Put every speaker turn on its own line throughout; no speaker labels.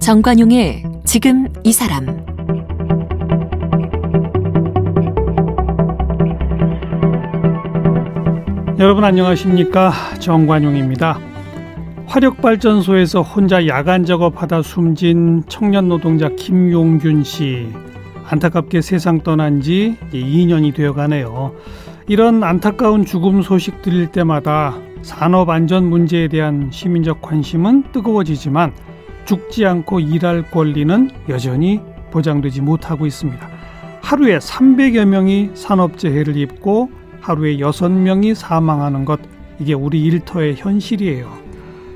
정관용의 지금 이 사람.
여러분 안녕하십니까? 정관용입니다. 화력발전소에서 혼자 야간 작업하다 숨진 청년 노동자 김용균 씨 안타깝게 세상 떠난 지 2년이 되어 가네요. 이런 안타까운 죽음 소식 들릴 때마다 산업 안전 문제에 대한 시민적 관심은 뜨거워지지만 죽지 않고 일할 권리는 여전히 보장되지 못하고 있습니다. 하루에 300여 명이 산업재해를 입고 하루에 6명이 사망하는 것 이게 우리 일터의 현실이에요.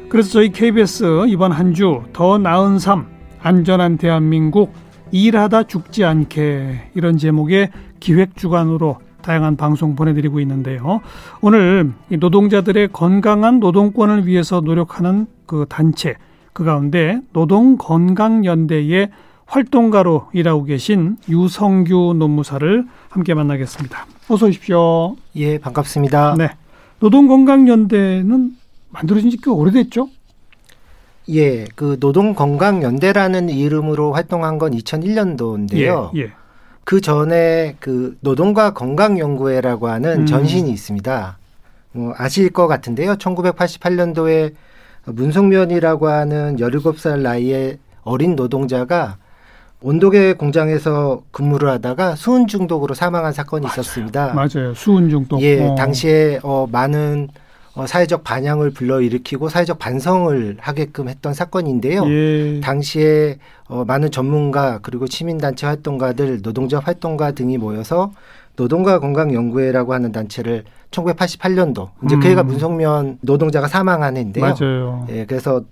그래서 저희 KBS 이번 한 주 더 나은 삶 안전한 대한민국 일하다 죽지 않게 이런 제목의 기획 주간으로 다양한 방송 보내드리고 있는데요. 오늘 노동자들의 건강한 노동권을 위해서 노력하는 그 단체 그 가운데 노동건강연대의 활동가로 일하고 계신 유성규 노무사를 함께 만나겠습니다. 어서 오십시오.
예, 반갑습니다.
네. 노동건강연대는 만들어진 지 꽤 오래됐죠?
예, 그 노동건강연대라는 이름으로 활동한 건 2001년도인데요.
예, 예.
그 전에 그 노동과 건강연구회라고 하는
음.
전신이 있습니다. 뭐 아실 것 같은데요. 1988년도에 문성면이라고 하는 17살 나이의 어린 노동자가 온도계 공장에서 근무를 하다가 수은 중독으로 사망한 사건이
맞아요.
있었습니다.
맞아요. 수은 중독.
예,
어.
당시에 어, 많은 어, 사회적 반향을 불러일으키고 사회적 반성을 하게끔 했던 사건인데요.
예.
당시에 어, 많은 전문가 그리고 시민단체 활동가들, 노동자 활동가 등이 모여서 노동과 건강연구회라고 하는 단체를 1988년도 이제
음.
그 해가 문성면 노동자가 사망한 해인데요.
맞아요.
예, 그래서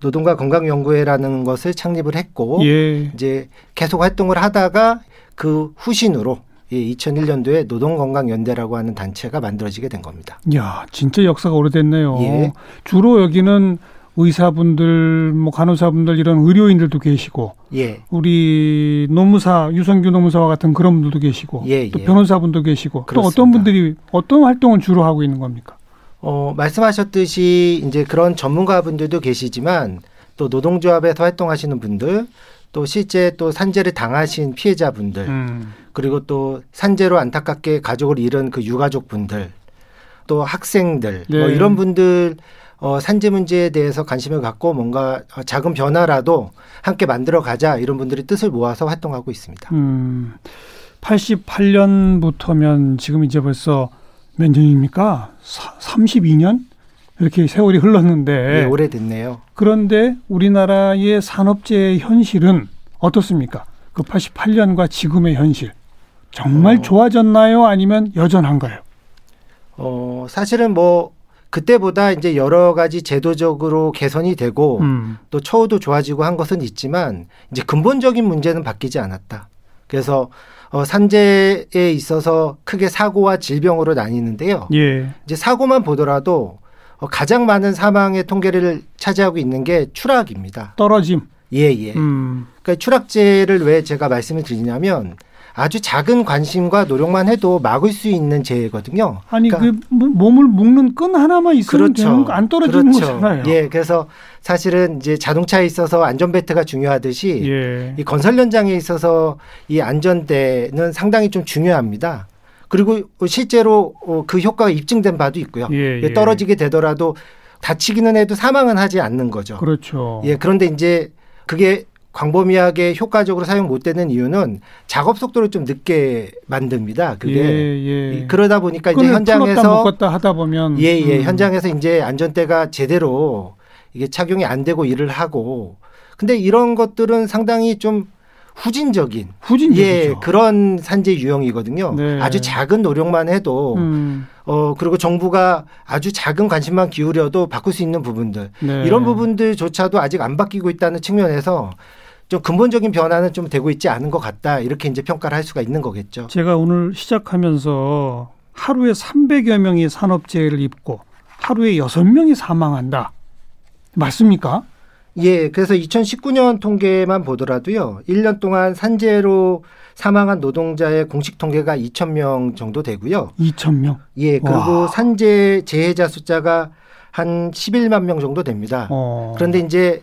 노동과 건강연구회라는 것을 창립을 했고
예.
이제 계속 활동을 하다가 그 후신으로 예, 2001년도에 노동건강연대라고 하는 단체가 만들어지게 된 겁니다.
야, 진짜 역사가 오래됐네요.
예.
주로 여기는 의사분들, 뭐 간호사분들 이런 의료인들도 계시고
예,
우리 노무사 유성규 노무사와 같은 그런 분들도 계시고
예,
또
예.
변호사분도 계시고 또
그렇습니다.
어떤 분들이 어떤 활동을 주로 하고 있는 겁니까?
어, 말씀하셨듯이 이제 그런 전문가분들도 계시지만 또 노동조합에서 활동하시는 분들 또 실제 또 산재를 당하신 피해자분들
음.
그리고 또 산재로 안타깝게 가족을 잃은 그 유가족 분들 또 학생들 뭐
네.
이런 분들 어, 산재 문제에 대해서 관심을 갖고 뭔가 어, 작은 변화라도 함께 만들어 가자 이런 분들이 뜻을 모아서 활동하고 있습니다.
음. 88년부터면 지금 이제 벌써 몇 년입니까? 사, 32년? 이렇게 세월이 흘렀는데
예, 오래됐네요.
그런데 우리나라의 산업재해 현실은 어떻습니까? 그 88년과 지금의 현실 정말
어.
좋아졌나요? 아니면 여전한가요?
어, 사실은 뭐 그때보다 이제 여러 가지 제도적으로 개선이 되고
음.
또 처우도 좋아지고 한 것은 있지만 이제 근본적인 문제는 바뀌지 않았다. 그래서 어, 산재에 있어서 크게 사고와 질병으로 나뉘는데요.
예.
이제 사고만 보더라도 어, 가장 많은 사망의 통계를 차지하고 있는 게 추락입니다.
떨어짐.
예, 예.
음.
그러니까 추락재를 왜 제가 말씀을 드리냐면 아주 작은 관심과 노력만 해도 막을 수 있는 재해거든요.
아니
그러니까
그 모- 몸을 묶는 끈 하나만 있으면 되는 거안 떨어지는
그렇죠.
거잖아요.
예, 그래서 사실은 이제 자동차에 있어서 안전 벨트가 중요하듯이
예.
이 건설 현장에 있어서 이 안전대는 상당히 좀 중요합니다. 그리고 실제로 어, 그 효과가 입증된 바도 있고요.
예,
예,
예.
떨어지게 되더라도 다치기는 해도 사망은 하지 않는 거죠.
그렇죠.
예, 그런데 이제 그게 광범위하게 효과적으로 사용 못 되는 이유는 작업 속도를 좀 늦게 만듭니다. 그게
예, 예.
그러다 보니까 이제 현장에서
묶었다 하다 보면
예, 예.
음.
현장에서 이제 안전대가 제대로 이게 착용이 안 되고 일을 하고. 근데 이런 것들은 상당히 좀 후진적인
후진적이죠.
예, 그런 산재 유형이거든요.
네.
아주 작은 노력만 해도
음.
어 그리고 정부가 아주 작은 관심만 기울여도 바꿀 수 있는 부분들
네.
이런 부분들조차도 아직 안 바뀌고 있다는 측면에서 좀 근본적인 변화는 좀 되고 있지 않은 것 같다 이렇게 이제 평가를 할 수가 있는 거겠죠.
제가 오늘 시작하면서 하루에 300여 명이 산업재해를 입고 하루에 6명이 사망한다. 맞습니까?
예, 그래서 2019년 통계만 보더라도요. 1년 동안 산재로 사망한 노동자의 공식 통계가 2,000명 정도 되고요.
2,000명?
예, 그리고
와.
산재 재해자 숫자가 한 11만 명 정도 됩니다.
어.
그런데 이제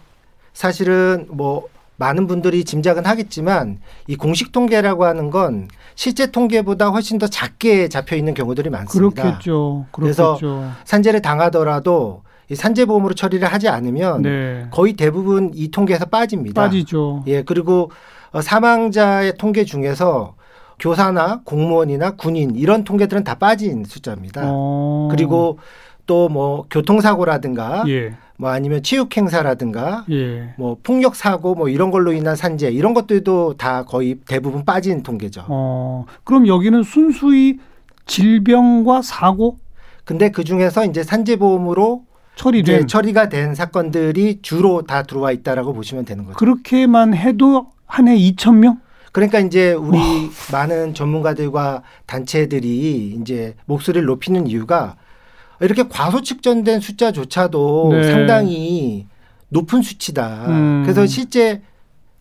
사실은 뭐 많은 분들이 짐작은 하겠지만 이 공식 통계라고 하는 건 실제 통계보다 훨씬 더 작게 잡혀 있는 경우들이 많습니다.
그렇겠죠.
그래서
그렇겠죠.
산재를 당하더라도 이 산재보험으로 처리를 하지 않으면
네.
거의 대부분 이 통계에서 빠집니다.
빠지죠.
예, 그리고 어, 사망자의 통계 중에서 교사나 공무원이나 군인 이런 통계들은 다 빠진 숫자입니다.
어.
그리고 또 뭐 교통사고라든가
예.
뭐 아니면 체육행사라든가
예.
뭐 폭력 사고 뭐 이런 걸로 인한 산재 이런 것들도 다 거의 대부분 빠진 통계죠.
어. 그럼 여기는 순수히 질병과 사고
근데 그 중에서 이제 산재보험으로
처리된
처리가 된 사건들이 주로 다 들어와 있다라고 보시면 되는 거죠.
그렇게만 해도 한 해 2,000명?
그러니까 이제 우리 많은 전문가들과 단체들이 이제 목소리를 높이는 이유가 이렇게 과소 측정된 숫자조차도
네.
상당히 높은 수치다.
음.
그래서 실제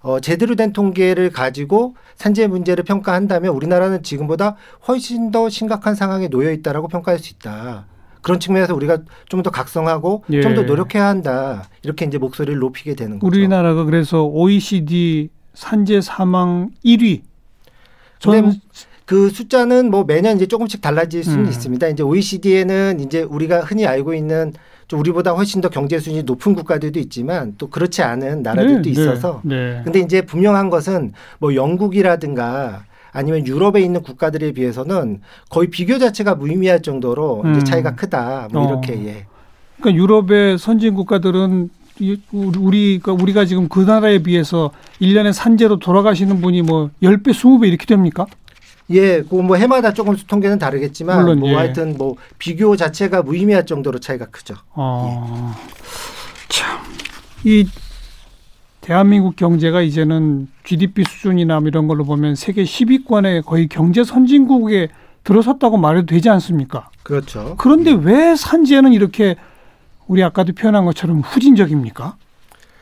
어, 제대로 된 통계를 가지고 산재 문제를 평가한다면 우리나라는 지금보다 훨씬 더 심각한 상황에 놓여 있다라고 평가할 수 있다. 그런 측면에서 우리가 좀 더 각성하고
예.
좀더 노력해야 한다. 이렇게 이제 목소리를 높이게 되는 거죠.
우리나라가 그래서 OECD 산재 사망 1위.
근데
저는
그 숫자는 뭐 매년 이제 조금씩 달라질 수는
음.
있습니다. 이제 OECD에는 이제 우리가 흔히 알고 있는 좀 우리보다 훨씬 더 경제 수준이 높은 국가들도 있지만 또 그렇지 않은 나라들도
네,
있어서
네. 네.
근데 이제 분명한 것은 뭐 영국이라든가 아니면 유럽에 있는 국가들에 비해서는 거의 비교 자체가 무의미할 정도로
음.
이제 차이가 크다. 뭐
어.
이렇게 예.
그러니까 유럽의 선진 국가들은 이- 우리- 우리 가 우리가 지금 그 나라에 비해서 1년에 산재로 돌아가시는 분이 뭐 10배, 20배 이렇게 됩니까?
예, 그 뭐 해마다 조금 통계는 다르겠지만
물론,
뭐
예.
하여튼 뭐 비교 자체가 무의미할 정도로 차이가 크죠.
어. 참. 이 대한민국 경제가 이제는 GDP 수준이나 뭐 이런 걸로 보면 세계 10위권에 거의 경제 선진국에 들어섰다고 말해도 되지 않습니까?
그렇죠.
그런데 왜 산재는 이렇게 우리 아까도 표현한 것처럼 후진적입니까?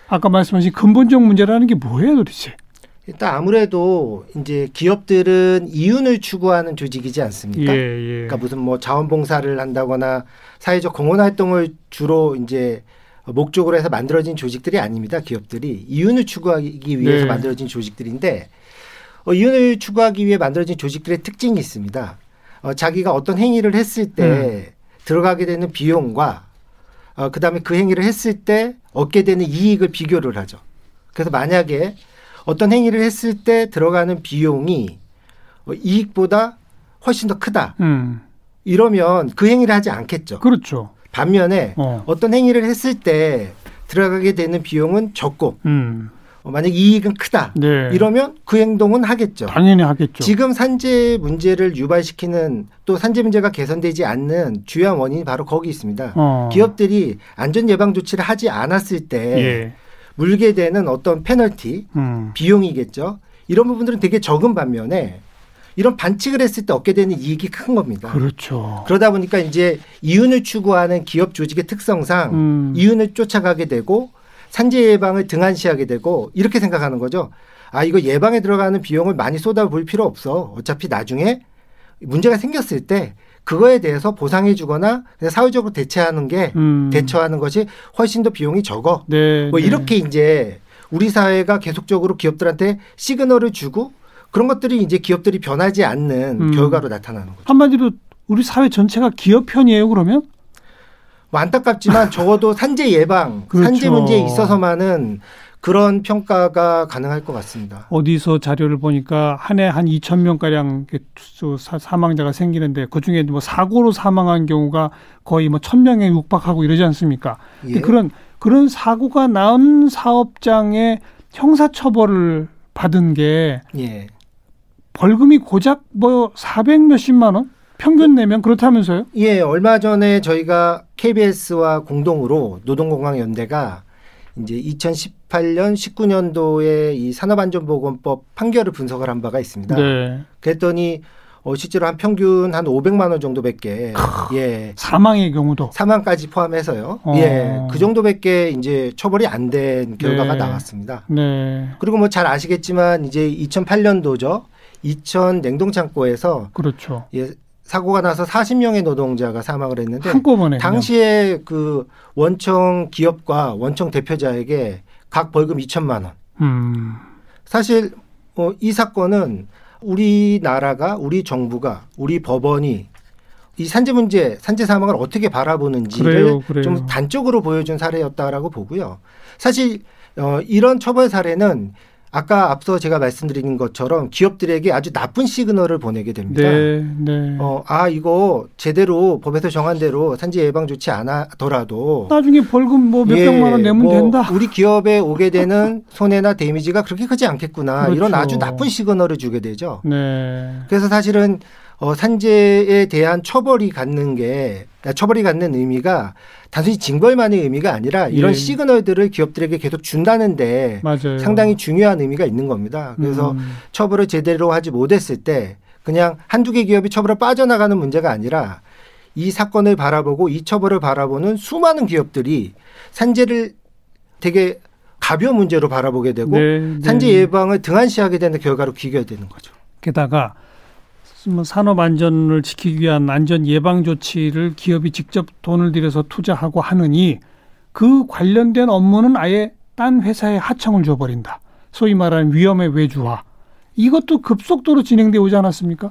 아까 말씀하신 근본적 문제라는 게 뭐예요, 도대체?
일단 아무래도 이제 기업들은 이윤을 추구하는 조직이지 않습니까?
예.
그러니까 무슨 뭐 자원봉사를 한다거나 사회적 공헌 활동을 주로 이제 목적으로 해서 만들어진 조직들이 아닙니다. 기업들이 이윤을 추구하기 위해서
네.
만들어진 조직들인데 어, 이윤을 추구하기 위해 만들어진 조직들의 특징이 있습니다. 어, 자기가 어떤 행위를 했을 때 들어가게 되는 비용과 어, 그다음에 그 행위를 했을 때 얻게 되는 이익을 비교를 하죠. 그래서 만약에 어떤 행위를 했을 때 들어가는 비용이 어, 이익보다 훨씬 더 크다.
음.
이러면 그 행위를 하지 않겠죠.
그렇죠.
반면에
어.
어떤 행위를 했을 때 들어가게 되는 비용은 적고
음.
어, 만약 이익은 크다.
네.
이러면 그 행동은 하겠죠.
당연히 하겠죠.
지금 산재 문제를 유발시키는 또 산재 문제가 개선되지 않는 주요한 원인이 바로 거기 있습니다.
어.
기업들이 안전 예방 조치를 하지 않았을 때
예.
물게 되는 어떤 페널티,
음.
비용이겠죠. 이런 부분들은 되게 적은 반면에 이런 반칙을 했을 때 얻게 되는 이익이 큰 겁니다.
그렇죠.
그러다 보니까 이제 이윤을 추구하는 기업 조직의 특성상
음.
이윤을 쫓아가게 되고 산재 예방을 등한시하게 되고 이렇게 생각하는 거죠. 아 이거 예방에 들어가는 비용을 많이 쏟아볼 필요 없어. 어차피 나중에 문제가 생겼을 때 그거에 대해서 보상해 주거나 사회적으로 대체하는 게
음.
대처하는 것이 훨씬 더 비용이 적어.
네.
뭐
네.
이렇게 이제 우리 사회가 계속적으로 기업들한테 시그널을 주고 그런 것들이 이제 기업들이 변하지 않는
음.
결과로 나타나는 거죠.
한마디로 우리 사회 전체가 기업 편이에요, 그러면?
뭐 안타깝지만 적어도 산재 예방,
그렇죠.
산재 문제에 있어서만은 그런 평가가 가능할 것 같습니다.
어디서 자료를 보니까 한 해 한 2천 명 가량 사망자가 생기는데 그 중에 뭐 사고로 사망한 경우가 거의 뭐천 명에 육박하고 이러지 않습니까?
예.
그런 그런 사고가 난 사업장의 형사 처벌을 받은 게
예.
벌금이 고작 뭐 400 몇십만 원 평균 내면 그렇다면서요?
예, 얼마 전에 저희가 KBS와 공동으로 노동공학연대가 이제 2018년 19년도에 이 산업안전보건법 판결을 분석을 한 바가 있습니다.
네.
그랬더니 어, 실제로 한 평균 한 500만 원 정도밖에 예
사망의 경우도
사망까지 포함해서요.
어.
예, 그 정도밖에 이제 처벌이 안 된 결과가
네.
나왔습니다.
네
그리고 뭐 잘 아시겠지만 이제 2008년도죠. 이천 냉동 창고에서
그렇죠.
예, 사고가 나서 40명의 노동자가 사망을 했는데
한꺼번에 그냥.
당시에 그 원청 기업과 원청 대표자에게 각 벌금 2천만 원.
음,
사실 어, 이 사건은 우리나라가 우리 정부가 우리 법원이 이 산재 문제, 산재 사망을 어떻게 바라보는지를
그래요, 그래요.
좀 단적으로 보여준 사례였다라고 보고요. 사실 어, 이런 처벌 사례는 아까 앞서 제가 말씀드린 것처럼 기업들에게 아주 나쁜 시그널을 보내게 됩니다.
네, 네.
어, 아, 이거 제대로 법에서 정한 대로 산재 예방 조치 안 하더라도
나중에 벌금 뭐 몇백만 원
예,
내면
뭐
된다.
우리 기업에 오게 되는 손해나 데미지가 그렇게 크지 않겠구나.
그렇죠.
이런 아주 나쁜 시그널을 주게 되죠.
네,
그래서 사실은 어, 산재에 대한 처벌이 갖는 게 처벌이 갖는 의미가 단순히 징벌만의 의미가 아니라 이런
예.
시그널들을 기업들에게 계속 준다는데
맞아요.
상당히 중요한 의미가 있는 겁니다. 그래서
음,
처벌을 제대로 하지 못했을 때 그냥 한두 개 기업이 처벌을 빠져나가는 문제가 아니라 이 사건을 바라보고 이 처벌을 바라보는 수많은 기업들이 산재를 되게 가벼운 문제로 바라보게 되고
네, 네.
산재 예방을 등한시하게 되는 결과로 귀결되는 거죠.
게다가 뭐 산업 안전을 지키기 위한 안전 예방 조치를 기업이 직접 돈을 들여서 투자하고 하느니 그 관련된 업무는 아예 딴 회사에 하청을 줘버린다. 소위 말하는 위험의 외주화. 이것도 급속도로 진행되어 오지 않았습니까?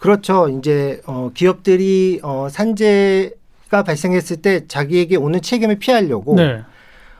그렇죠. 이제 어, 기업들이 어, 산재가 발생했을 때 자기에게 오는 책임을 피하려고
네.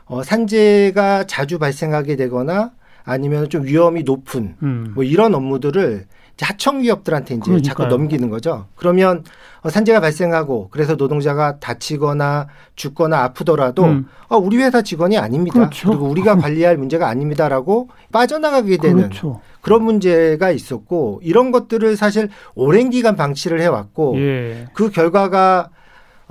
어, 산재가 자주 발생하게 되거나 아니면 좀 위험이 높은
음.
뭐 이런 업무들을 하청 기업들한테 이제
그러니까요.
자꾸 넘기는 거죠. 그러면 어, 산재가 발생하고 그래서 노동자가 다치거나 죽거나 아프더라도
음.
어, 우리 회사 직원이 아닙니다.
그렇죠.
리고 우리가 관리할 문제가 아닙니다라고 빠져나가게 되는
그렇죠.
그런 문제가 있었고 이런 것들을 사실 오랜 기간 방치를 해왔고
예.
그 결과가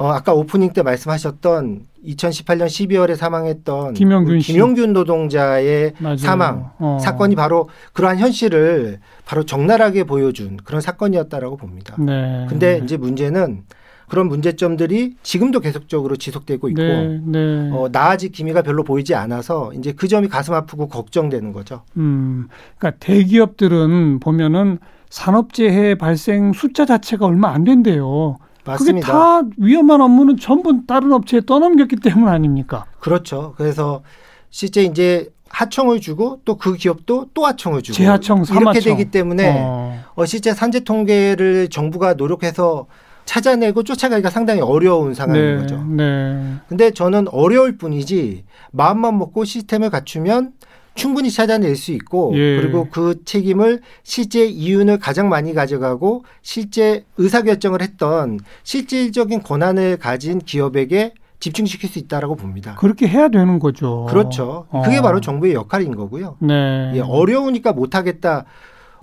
어, 아까 오프닝 때 말씀하셨던 2018년 12월에 사망했던
김영균
그
씨.
김용균 노동자의
맞아요.
사망
어.
사건이 바로 그러한 현실을 바로 적나라하게 보여준 그런 사건이었다라고 봅니다.
네.
근데 이제 문제는 그런 문제점들이 지금도 계속적으로 지속되고 있고
네, 네.
어, 나아질 기미가 별로 보이지 않아서 이제 그 점이 가슴 아프고 걱정되는 거죠.
음, 그러니까 대기업들은 보면은 산업재해 발생 숫자 자체가 얼마 안 된대요.
맞습니다.
그게 다 위험한 업무는 전부 다른 업체에 떠넘겼기 때문 아닙니까?
그렇죠. 그래서 실제 이제 하청을 주고 또 그 기업도 또 하청을 주고
재하청,
이렇게
삼하청.
되기 때문에
어,
어, 실제 산재 통계를 정부가 노력해서 찾아내고 쫓아가기가 상당히 어려운 상황인
네,
거죠.
네.
근데 저는 어려울 뿐이지 마음만 먹고 시스템을 갖추면 충분히 찾아낼 수 있고
예.
그리고 그 책임을 실제 이윤을 가장 많이 가져가고 실제 의사결정을 했던 실질적인 권한을 가진 기업에게 집중시킬 수 있다라고 봅니다.
그렇게 해야 되는 거죠.
그렇죠.
어.
그게 바로 정부의 역할인 거고요.
네.
예, 어려우니까 못하겠다.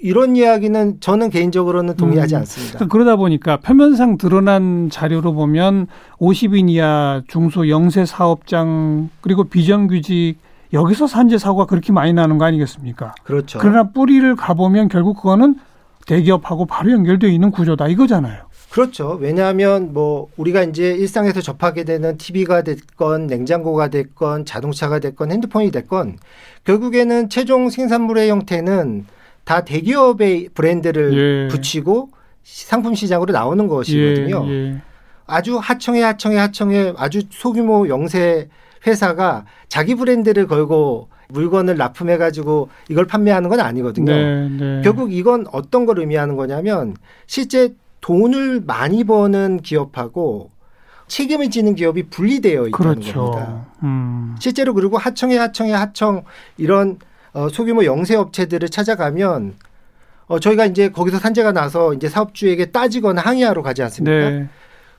이런 이야기는 저는 개인적으로는 동의하지
음.
않습니다.
그러니까 그러다 보니까 표면상 드러난 자료로 보면 50인 이하 중소 영세 사업장 그리고 비정규직 여기서 산재 사고가 그렇게 많이 나는 거 아니겠습니까?
그렇죠.
그러나 뿌리를 가보면 결국 그거는 대기업하고 바로 연결되어 있는 구조다 이거잖아요.
그렇죠. 왜냐하면 뭐 우리가 이제 일상에서 접하게 되는 TV가 됐건 냉장고가 됐건 자동차가 됐건 핸드폰이 됐건 결국에는 최종 생산물의 형태는 다 대기업의 브랜드를
예.
붙이고 상품 시장으로 나오는 것이거든요.
예, 예.
아주 하청에 하청에 하청에 아주 소규모 영세 회사가 자기 브랜드를 걸고 물건을 납품해 가지고 이걸 판매하는 건 아니거든요.
네, 네.
결국 이건 어떤 걸 의미하는 거냐면 실제 돈을 많이 버는 기업하고 책임을 지는 기업이 분리되어 있다는
그렇죠.
겁니다.
음.
실제로 그리고 하청에 하청에 하청 이런 어, 소규모 영세 업체들을 찾아가면 어, 저희가 이제 거기서 산재가 나서 이제 사업주에게 따지거나 항의하러 가지 않습니까?
네.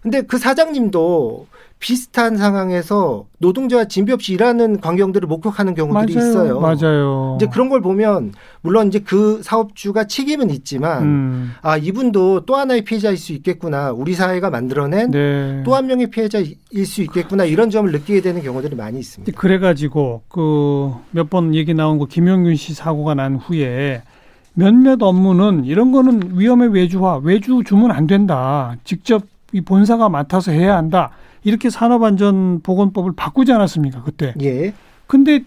근데 그 사장님도 비슷한 상황에서 노동자와 진비 없이 일하는 광경들을 목격하는 경우들이
맞아요.
있어요.
맞아요.
이제 그런 걸 보면 물론 이제 그 사업주가 책임은 있지만
음.
아 이분도 또 하나의 피해자일 수 있겠구나 우리 사회가 만들어낸
네.
또한 명의 피해자일 수 있겠구나 이런 점을 느끼게 되는 경우들이 많이 있습니다.
그래가지고 그 몇 번 얘기 나온 거 김용균 씨 사고가 난 후에 몇몇 업무는 이런 거는 위험의 외주화, 외주 주면 안 된다. 직접 이 본사가 맡아서 해야 한다. 이렇게 산업안전보건법을 바꾸지 않았습니까 그때?
예.
근데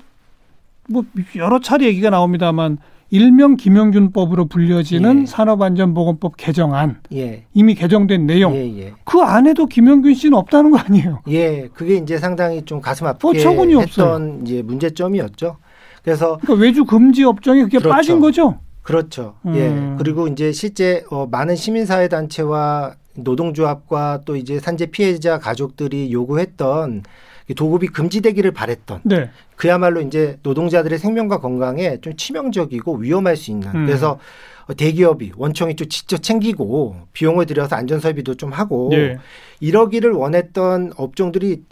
뭐 여러 차례 얘기가 나옵니다만 일명 김영준법으로 불려지는
예.
산업안전보건법 개정안
예.
이미 개정된 내용
예, 예.
그 안에도 김영균 씨는 없다는 거 아니에요?
예, 그게 이제 상당히 좀 가슴 아프게
어,
했던 이제 문제점이었죠. 그래서
그러니까 외주 금지 업종에 그게
그렇죠.
빠진 거죠?
그렇죠.
음.
예. 그리고 이제 실제 어, 많은 시민사회 단체와 노동조합과 또 이제 산재 피해자 가족들이 요구했던 이 도급이 금지되기를 바랬던
네.
그야말로 이제 노동자들의 생명과 건강에 좀 치명적이고 위험할 수 있는
음.
그래서 어, 대기업이 원청이 좀 직접 챙기고 비용을 들여서 안전 설비도 좀 하고
예.
이러기를 원했던 업종들이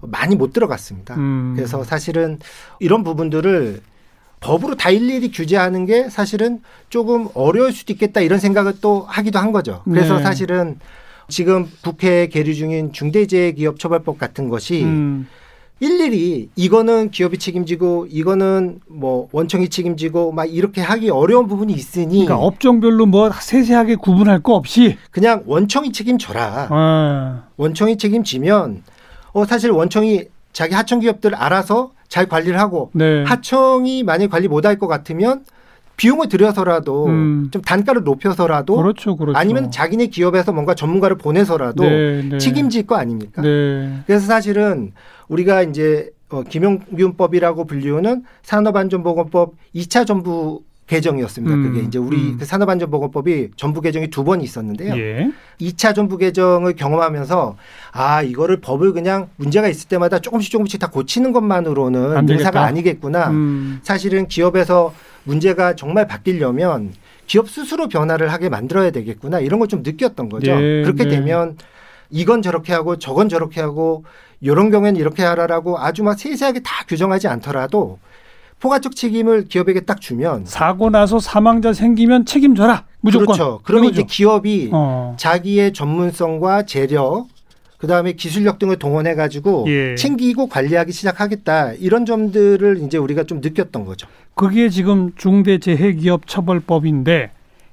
많이 못 들어갔습니다.
음.
그래서 사실은 이런 부분들을 법으로 다 일일이 규제하는 게 사실은 조금 어려울 수도 있겠다 이런 생각을 또 하기도 한 거죠. 그래서
네.
사실은 지금 국회에 계류 중인 중대재해기업처벌법 같은 것이
음.
일일이 이거는 기업이 책임지고 이거는 뭐 원청이 책임지고 막 이렇게 하기 어려운 부분이 있으니
그러니까 업종별로 뭐 세세하게 구분할 거 없이
그냥 원청이 책임져라.
아,
원청이 책임지면 어 사실 원청이 자기 하청 기업들 알아서 잘 관리를 하고
네.
하청이 만약 관리 못할 것 같으면 비용을 들여서라도
음.
좀 단가를 높여서라도
그렇죠, 그렇죠.
아니면 자기네 기업에서 뭔가 전문가를 보내서라도
네, 네.
책임질 거 아닙니까?
네.
그래서 사실은 우리가 이제 어, 김용균법이라고 불리우는 산업안전보건법 2차 전부 개정이었습니다.
음,
그게 이제 우리
음.
그 산업안전보건법이 전부 개정이 두 번 있었는데요.
예.
2차 전부 개정을 경험하면서 아 이거를 법을 그냥 문제가 있을 때마다 조금씩 조금씩 다 고치는 것만으로는. 능사가 아니겠구나.
음.
사실은 기업에서 문제가 정말 바뀌려면 기업 스스로 변화를 하게 만들어야 되겠구나 이런 걸 좀 느꼈던 거죠.
네,
그렇게
네.
되면 이건 저렇게 하고 저건 저렇게 하고 이런 경우에는 이렇게 하라라고 아주 막 세세하게 다 규정하지 않더라도 포괄적 책임을 기업에게 딱 주면
사고 나서 사망자 생기면 책임져라. 무조건.
그렇죠. 그러면 이제. 기업이
어.
자기의 전문성과 재력 그다음에 기술력 등을 동원해 가지고
예.
챙기고 관리하기 시작하겠다. 이런 점들을 이제 우리가 좀 느꼈던 거죠.
그게 지금 중대재해기업처벌법인데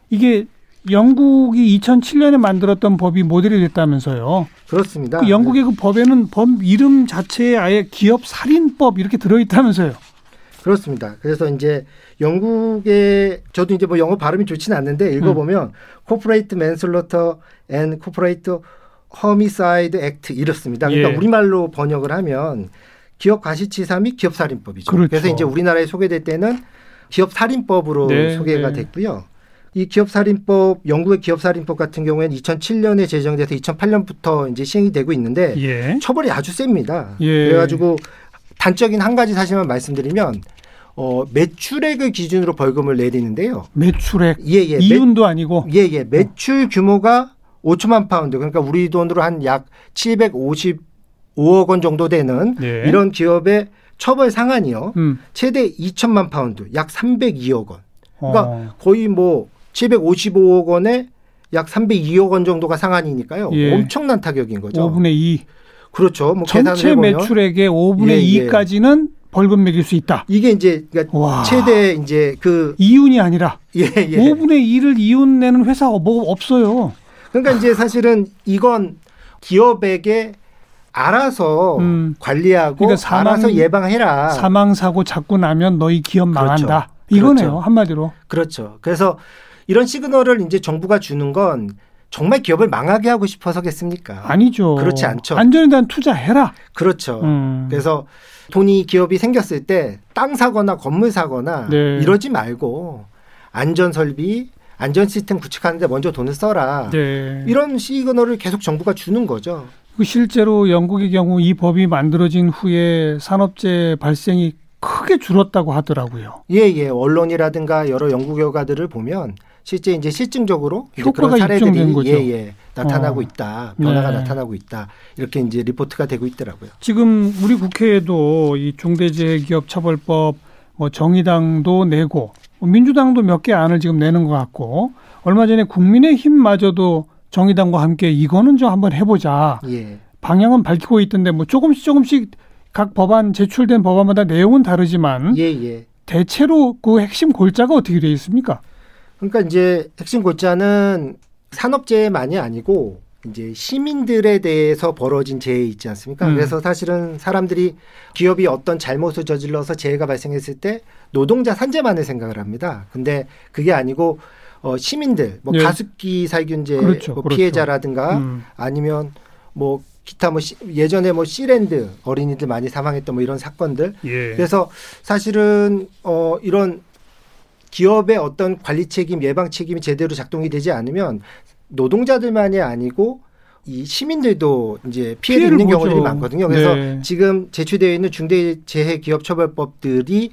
이게 영국이 2007년에 만들었던 법이 모델이 됐다면서요.
그렇습니다.
그 영국의 그 법에는 법 이름 자체에 아예 기업 살인법 이렇게 들어 있다면서요.
그렇습니다. 그래서 이제 영국의 저도 이제 뭐 영어 발음이 좋지는 않는데 읽어보면 Corporate Manslaughter and Corporate Homicide Act 이렇습니다. 그러니까
예.
우리말로 번역을 하면 기업 과시치사 및 기업 살인법이죠.
그렇죠.
그래서 이제 우리나라에 소개될 때는 기업 살인법으로
네,
소개가
네.
됐고요. 이 기업 살인법 영국의 기업 살인법 같은 경우에는 2007년에 제정돼서 2008년부터 이제 시행이 되고 있는데
예.
처벌이 아주 셉니다.
예.
그래가지고 단적인 한 가지 사실만 말씀드리면 어, 매출액을 기준으로 벌금을 내리는데요.
매출액
예, 예.
이윤도 아니고
매, 예, 예. 매출 규모가 5천만 파운드. 그러니까 우리 돈으로 한 약 755억 원 정도 되는
네.
이런 기업의 처벌 상한이요.
음.
최대 2천만 파운드, 약 302억 원. 그러니까
어.
거의 뭐 755억 원에 약 302억 원 정도가 상한이니까요.
예.
엄청난 타격인 거죠.
5분의 2.
그렇죠. 뭐
전체 매출액의 5분의
예, 예.
2까지는 벌금 매길 수 있다.
이게 이제 그러니까
와.
최대 이제 그
이윤이 아니라
예, 예.
5분의 2를 이윤 내는 회사 뭐 없어요.
그러니까 이제 사실은 이건 기업에게 알아서
음.
관리하고
그러니까 사망-
알아서 예방해라.
사망 사고 자꾸 나면 너희 기업
그렇죠.
망한다. 이거네요.
그렇죠.
한마디로.
그렇죠. 그래서 이런 시그널을 이제 정부가 주는 건 정말 기업을 망하게 하고 싶어서겠습니까?
아니죠.
그렇지 않죠.
안전에 대한 투자해라.
그렇죠.
음.
그래서 돈이 기업이 생겼을 때 땅 사거나 건물 사거나
네.
이러지 말고 안전 설비, 안전 시스템 구축하는데 먼저 돈을 써라.
네.
이런 시그널을 계속 정부가 주는 거죠.
그 실제로 영국의 경우 이 법이 만들어진 후에 산업재해 발생이 크게 줄었다고 하더라고요.
예, 예. 언론이라든가 여러 연구 결과들을 보면 실제 이제 실증적으로 이제
효과가
사례들이
입증된 거죠.
예, 예. 나타나고
어.
있다. 변화가
네.
나타나고 있다. 이렇게 이제 리포트가 되고 있더라고요.
지금 우리 국회에도 이 중대재해기업처벌법 뭐 정의당도 내고 뭐 민주당도 몇 개 안을 지금 내는 것 같고 얼마 전에 국민의힘마저도 정의당과 함께 이거는 좀 한번 해보자
예.
방향은 밝히고 있던데 뭐 조금씩 조금씩 각 법안 제출된 법안마다 내용은 다르지만
예, 예.
대체로 그 핵심 골자가 어떻게 되어 있습니까?
그러니까 이제 핵심 골자는 산업재해만이 아니고 이제 시민들에 대해서 벌어진 재해 있지 않습니까?
음.
그래서 사실은 사람들이 기업이 어떤 잘못을 저질러서 재해가 발생했을 때 노동자 산재만을 생각을 합니다. 근데 그게 아니고 어 시민들 뭐
예.
가습기 살균제
그렇죠,
뭐
그렇죠.
피해자라든가
음.
아니면 뭐 기타 뭐 시- 예전에 뭐 시랜드 어린이들 많이 사망했던 뭐 이런 사건들
예.
그래서 사실은 어 이런 기업의 어떤 관리 책임, 예방 책임이 제대로 작동이 되지 않으면 노동자들만이 아니고 이 시민들도 이제 피해를 입는. 경우들이 많거든요. 그래서
네.
지금 제출되어 있는 중대재해기업처벌법들이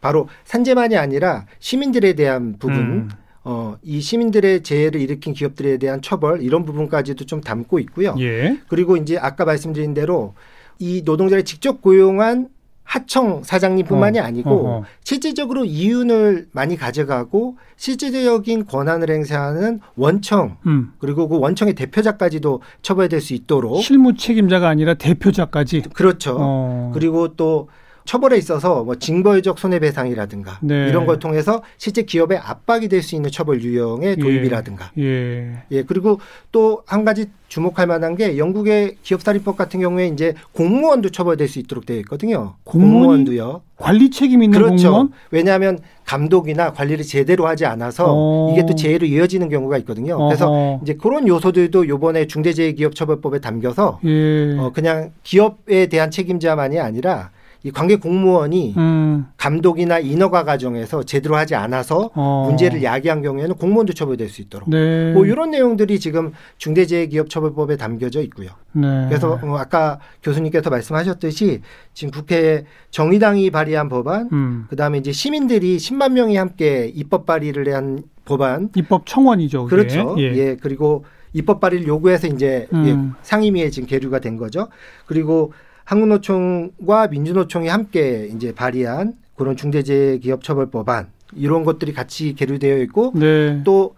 바로 산재만이 아니라 시민들에 대한 부분,
음.
어, 이 시민들의 재해를 일으킨 기업들에 대한 처벌 이런 부분까지도 좀 담고 있고요.
예.
그리고 이제 아까 말씀드린 대로 이 노동자를 직접 고용한 하청 사장님뿐만이
어,
아니고
어허.
실질적으로 이윤을 많이 가져가고 실질적인 권한을 행사하는 원청
음.
그리고 그 원청의 대표자까지도 처벌될 수 있도록
실무 책임자가 아니라 대표자까지.
그렇죠.
어.
그리고 또 처벌에 있어서 뭐 징벌적 손해배상이라든가
네.
이런 걸 통해서 실제 기업에 압박이 될 수 있는 처벌 유형의 도입이라든가
예.
예, 그리고 또 한 가지 주목할 만한 게 영국의 기업살인법 같은 경우에 이제 공무원도 처벌될 수 있도록 되어 있거든요. 공무원도요.
관리 책임 있는
그렇죠.
공무원?
왜냐하면 감독이나 관리를 제대로 하지 않아서
어.
이게 또 재해로 이어지는 경우가 있거든요. 그래서
어허.
이제 그런 요소들도 요번에 중대재해기업처벌법에 담겨서
예.
어, 그냥 기업에 대한 책임자만이 아니라 이 관계 공무원이
음.
감독이나 인허가 과정에서 제대로 하지 않아서
어.
문제를 야기한 경우에는 공무원도 처벌될 수 있도록
네.
뭐 이런 내용들이 지금 중대재해기업처벌법에 담겨져 있고요.
네.
그래서 어, 아까 교수님께서 말씀하셨듯이 지금 국회에 정의당이 발의한 법안,
음.
그다음에 이제 시민들이 10만 명이 함께 입법 발의를 한 법안,
입법 청원이죠. 그게.
그렇죠. 예. 그리고 입법 발의를 요구해서 이제
음.
예, 상임위에 지금 계류가 된 거죠. 그리고 한국노총과 민주노총이 함께 이제 발의한 그런 중대재해기업처벌법안 이런 것들이 같이 계류되어 있고
네.
또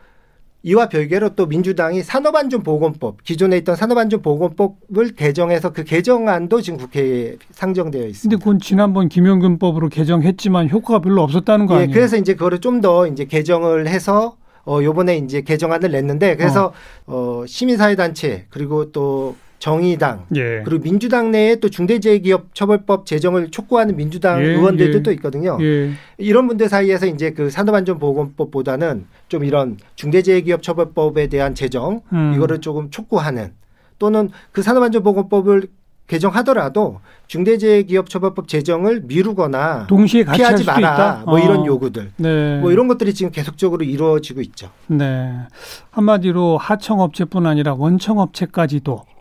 이와 별개로 또 민주당이 산업안전보건법 기존에 있던 산업안전보건법을 개정해서 그 개정안도 지금 국회에 상정되어
근데
있습니다.
그건 지난번 김용균법으로 개정했지만 효과가 별로 없었다는 거
예,
아니에요?
그래서 이제 그거를 좀 더 이제 개정을 해서 어 요번에 이제 개정안을 냈는데 그래서 어, 시민사회 단체 그리고 또 정의당
예.
그리고 민주당 내에 또 중대재해기업처벌법 제정을 촉구하는 민주당
예,
의원들도
예.
또 있거든요.
예.
이런 분들 사이에서 이제 그 산업안전보건법보다는 좀 이런 중대재해기업처벌법에 대한 제정
음.
이거를 조금 촉구하는 또는 그 산업안전보건법을 개정하더라도 중대재해기업처벌법 제정을 미루거나
동시에 같이
피하지 마라. 뭐
어.
이런 요구들
네.
뭐 이런 것들이 지금 계속적으로 이루어지고 있죠.
네. 한마디로 하청업체뿐 아니라 원청업체까지도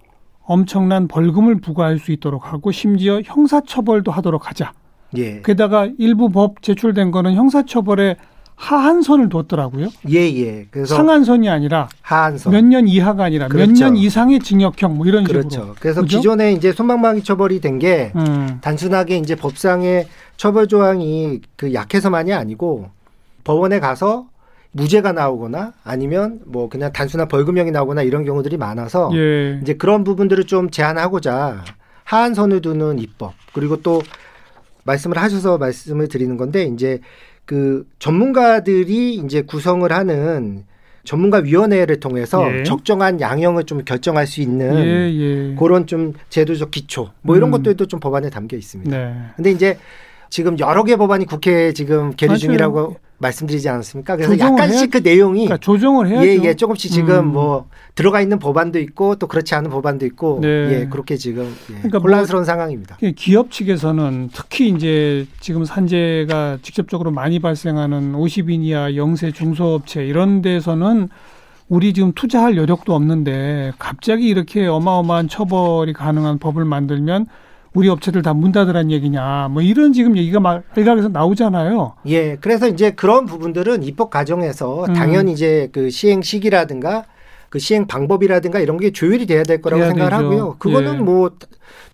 엄청난 벌금을 부과할 수 있도록 하고 심지어 형사처벌도 하도록 하자.
예.
게다가 일부 법 제출된 거는 형사처벌에 하한선을 뒀더라고요.
예, 예. 그래서
상한선이 아니라
하한선.
몇 년 이하가 아니라 몇
그렇죠.
년 이상의 징역형 뭐 이런 식으로.
그렇죠. 그래서
그죠?
기존에 이제 손방망이 처벌이 된게
음.
단순하게 이제 법상의 처벌 조항이 그 약해서만이 아니고 법원에 가서 무죄가 나오거나 아니면 뭐 그냥 단순한 벌금형이 나오거나 이런 경우들이 많아서
예.
이제 그런 부분들을 좀 제한하고자 하한선을 두는 입법 그리고 또 말씀을 하셔서 말씀을 드리는 건데 이제 그 전문가들이 이제 구성을 하는 전문가 위원회를 통해서
예.
적정한 양형을 좀 결정할 수 있는
예, 예.
그런 좀 제도적 기초 뭐 이런
음.
것들도 좀 법안에 담겨 있습니다.
네.
근데 이제 지금 여러 개 법안이 국회에 지금 계류. 중이라고 말씀드리지 않았습니까? 그래서 약간씩
해야-
그 내용이
그러니까 조정을 해야죠.
예, 예, 조금씩 지금
음.
뭐 들어가 있는 법안도 있고 또 그렇지 않은 법안도 있고
네.
예, 그렇게 지금 예,
그러니까 뭐
혼란스러운 상황입니다.
그 기업 측에서는 특히 이제 지금 산재가 직접적으로 많이 발생하는 50인 이하 영세 중소업체 이런 데서는 우리 지금 투자할 여력도 없는데 갑자기 이렇게 어마어마한 처벌이 가능한 법을 만들면 우리 업체들 다 문 닫으란 얘기냐 뭐 이런 지금 얘기가 막 일각에서 나오잖아요.
예, 그래서 이제 그런 부분들은 입법 과정에서
음.
당연히 이제 그 시행 시기라든가 그 시행 방법이라든가 이런 게 조율이 돼야 될 거라고 생각을
되죠.
하고요. 그거는
예.
뭐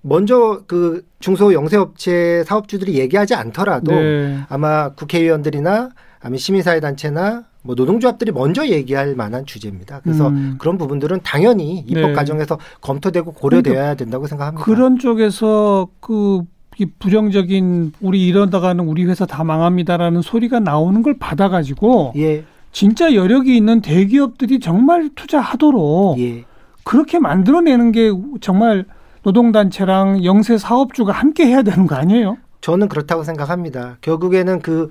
먼저 그 중소 영세업체 사업주들이 얘기하지 않더라도
네.
아마 국회의원들이나 아니면 시민사회 단체나 뭐 노동조합들이 먼저 얘기할 만한 주제입니다. 그래서
음.
그런 부분들은 당연히 입법
네.
과정에서 검토되고 고려되어야 된다고 생각합니다.
그런 쪽에서 그이 부정적인 우리 이러다가는 우리 회사 다 망합니다라는 소리가 나오는 걸 받아가지고
예,
진짜 여력이 있는 대기업들이 정말 투자하도록
예.
그렇게 만들어내는 게 정말 노동단체랑 영세 사업주가 함께 해야 되는 거 아니에요?
저는 그렇다고 생각합니다. 결국에는 그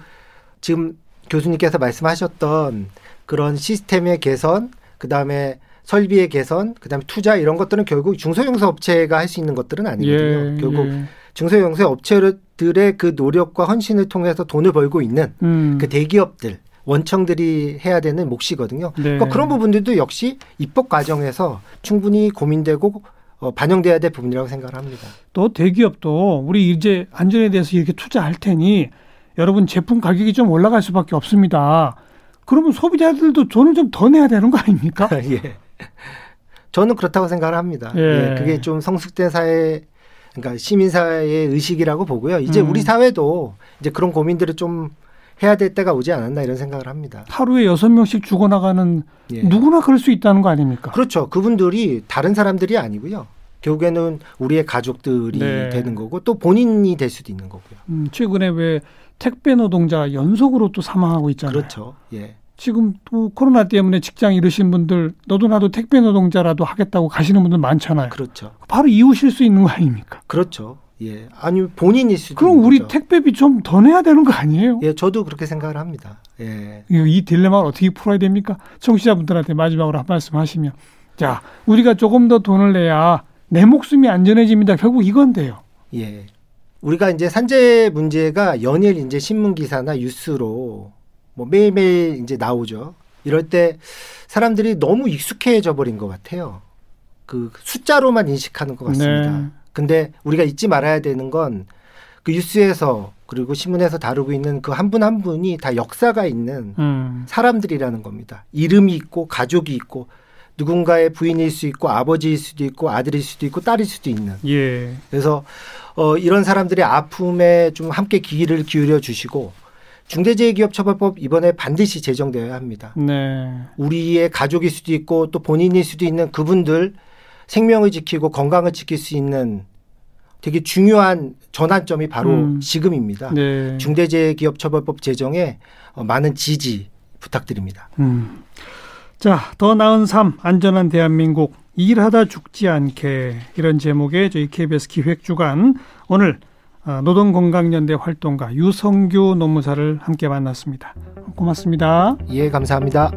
지금 교수님께서 말씀하셨던 그런 시스템의 개선, 그 다음에 설비의 개선, 그 다음에 투자 이런 것들은 결국 중소형사 업체가 할 수 있는 것들은 아니거든요. 결국
예.
중소형사 업체들의 그 노력과 헌신을 통해서 돈을 벌고 있는
음.
그 대기업들 원청들이 해야 되는 몫이거든요.
네.
그러니까 그런 부분들도 역시 입법 과정에서 충분히 고민되고 어, 반영돼야 될 부분이라고 생각을 합니다.
또 대기업도 우리 이제 안전에 대해서 이렇게 투자할 테니 여러분 제품 가격이 좀 올라갈 수밖에 없습니다. 그러면 소비자들도 돈을 좀 더 내야 되는 거 아닙니까?
예. 저는 그렇다고 생각을 합니다.
예.
예. 그게 좀 성숙된 사회, 그러니까 시민 사회의 의식이라고 보고요. 이제
음.
우리 사회도 이제 그런 고민들을 좀 해야 될 때가 오지 않았나 이런 생각을 합니다.
하루에 여섯 명씩 죽어나가는
예.
누구나 그럴 수 있다는 거 아닙니까?
그렇죠. 그분들이 다른 사람들이 아니고요. 결국에는 우리의 가족들이
네.
되는 거고 또 본인이 될 수도 있는 거고요.
음, 최근에 왜 택배 노동자 연속으로 또 사망하고 있잖아요.
그렇죠. 예.
지금 또 코로나 때문에 직장 잃으신 분들 너도 나도 택배 노동자라도 하겠다고 가시는 분들 많잖아요.
그렇죠.
바로 이웃일 수 있는 거 아닙니까?
그렇죠. 예. 아니 본인일 수도
그럼 우리
거죠.
택배비 좀 더 내야 되는 거 아니에요?
예, 저도 그렇게 생각을 합니다. 예.
이, 이 딜레마를 어떻게 풀어야 됩니까? 청취자분들한테 마지막으로 한 말씀 하시면 자 우리가 조금 더 돈을 내야 내 목숨이 안전해집니다. 결국 이건데요.
예. 우리가 이제 산재 문제가 연일 이제 신문 기사나 뉴스로 뭐 매일매일 이제 나오죠. 이럴 때 사람들이 너무 익숙해져 버린 것 같아요. 그 숫자로만 인식하는 것 같습니다.
네.
근데 우리가 잊지 말아야 되는 건 그 뉴스에서 그리고 신문에서 다루고 있는 그 한 분한 분이 다 역사가 있는
음,
사람들이라는 겁니다. 이름이 있고 가족이 있고 누군가의 부인일 수 있고 아버지일 수도 있고 아들일 수도 있고 딸일 수도 있는
예,
그래서 어, 이런 사람들의 아픔에 좀 함께 귀를 기울여 주시고 중대재해기업처벌법 이번에 반드시 제정되어야 합니다.
네,
우리의 가족일 수도 있고 또 본인일 수도 있는 그분들 생명을 지키고 건강을 지킬 수 있는 되게 중요한 전환점이 바로
음.
지금입니다.
네.
중대재해기업처벌법 제정에 어, 많은 지지 부탁드립니다.
음. 자, 더 나은 삶, 안전한 대한민국, 일하다 죽지 않게 이런 제목의 저희 KBS 기획주간 오늘 어, 노동건강연대 활동가 유성규 노무사를 함께 만났습니다. 고맙습니다.
예, 감사합니다.